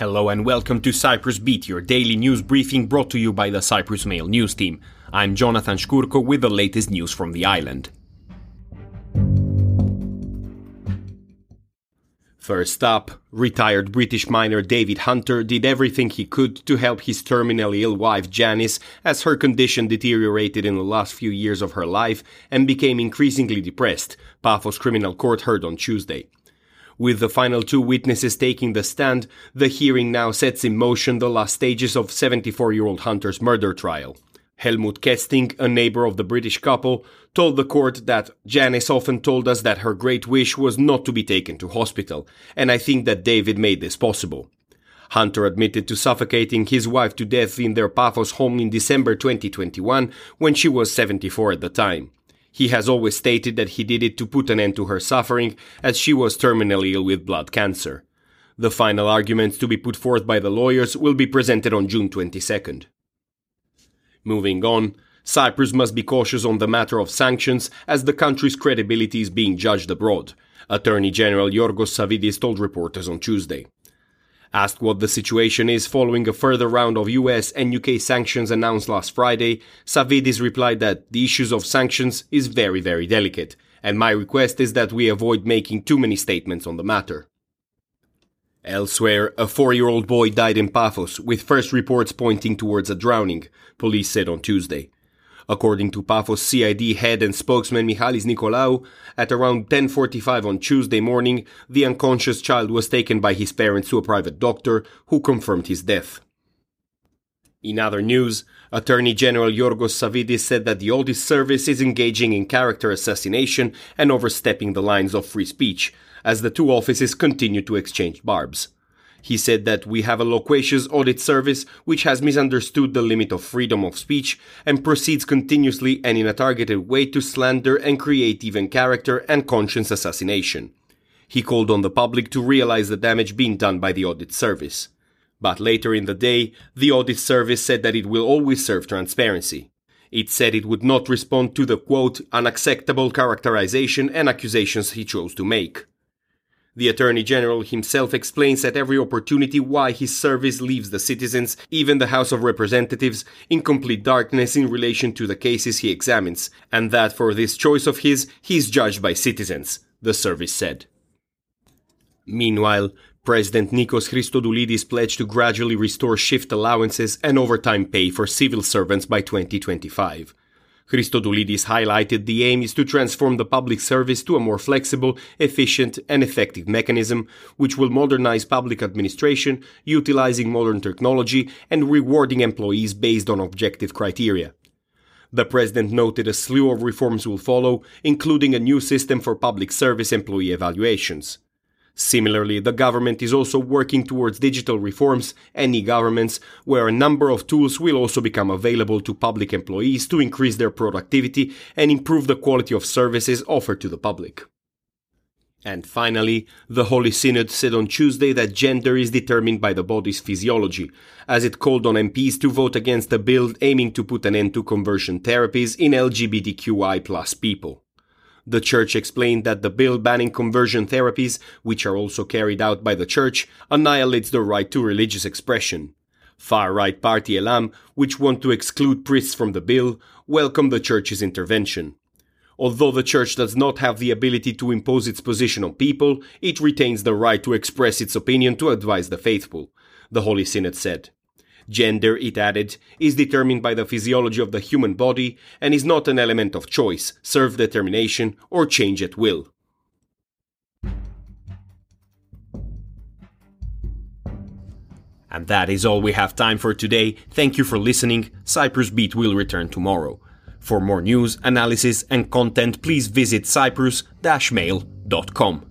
Hello and welcome to Cyprus Beat, your daily news briefing brought to you by the Cyprus Mail news team. I'm Jonathan Shkurko with the latest news from the island. First up, retired British miner David Hunter did everything he could to help his terminally ill wife Janice as her condition deteriorated in the last few years of her life and became increasingly depressed, Paphos Criminal Court heard on Tuesday. With the final two witnesses taking the stand, the hearing now sets in motion the last stages of 74 year old Hunter's murder trial. Helmut Kesting, a neighbor of the British couple, told the court that Janice often told us that her great wish was not to be taken to hospital, and I think that David made this possible. Hunter admitted to suffocating his wife to death in their Paphos home in December 2021 when she was 74 at the time. He has always stated that he did it to put an end to her suffering, as she was terminally ill with blood cancer. The final arguments to be put forth by the lawyers will be presented on June 22nd. Moving on, Cyprus must be cautious on the matter of sanctions as the country's credibility is being judged abroad, Attorney General Giorgos Savvides told reporters on Tuesday. Asked what the situation is following a further round of US and UK sanctions announced last Friday, Savvides replied that the issues of sanctions is very, very delicate, and my request is that we avoid making too many statements on the matter. Elsewhere, a four year old boy died in Paphos, with first reports pointing towards a drowning, police said on Tuesday. According to Paphos CID head and spokesman Michalis Nicolaou, at around 10.45 on Tuesday morning, the unconscious child was taken by his parents to a private doctor, who confirmed his death. In other news, Attorney General Giorgos Savvides said that the audit service is engaging in character assassination and overstepping the lines of free speech, as the two offices continue to exchange barbs. He said that we have a loquacious audit service which has misunderstood the limit of freedom of speech and proceeds continuously and in a targeted way to slander and create even character and conscience assassination. He called on the public to realize the damage being done by the audit service. But later in the day, the audit service said that it will always serve transparency. It said it would not respond to the quote, unacceptable characterization and accusations he chose to make. The Attorney General himself explains at every opportunity why his service leaves the citizens, even the House of Representatives, in complete darkness in relation to the cases he examines, and that for this choice of his, he is judged by citizens, the service said. Meanwhile, President Nikos Christodoulides pledged to gradually restore shift allowances and overtime pay for civil servants by 2025. Christodoulides highlighted the aim is to transform the public service to a more flexible, efficient, and effective mechanism which will modernize public administration, utilizing modern technology and rewarding employees based on objective criteria. The president noted a slew of reforms will follow, including a new system for public service employee evaluations. Similarly, the government is also working towards digital reforms and e-governments, where a number of tools will also become available to public employees to increase their productivity and improve the quality of services offered to the public. And finally, the Holy Synod said on Tuesday that gender is determined by the body's physiology, as it called on MPs to vote against a bill aiming to put an end to conversion therapies in LGBTQI people. The church explained that the bill banning conversion therapies, which are also carried out by the church, annihilates the right to religious expression. Far right party Elam, which want to exclude priests from the bill, welcome the church's intervention. Although the church does not have the ability to impose its position on people, it retains the right to express its opinion to advise the faithful, the Holy Synod said. Gender, it added, is determined by the physiology of the human body and is not an element of choice, self determination, or change at will. And that is all we have time for today. Thank you for listening. Cyprus Beat will return tomorrow. For more news, analysis, and content, please visit cyprus-mail.com.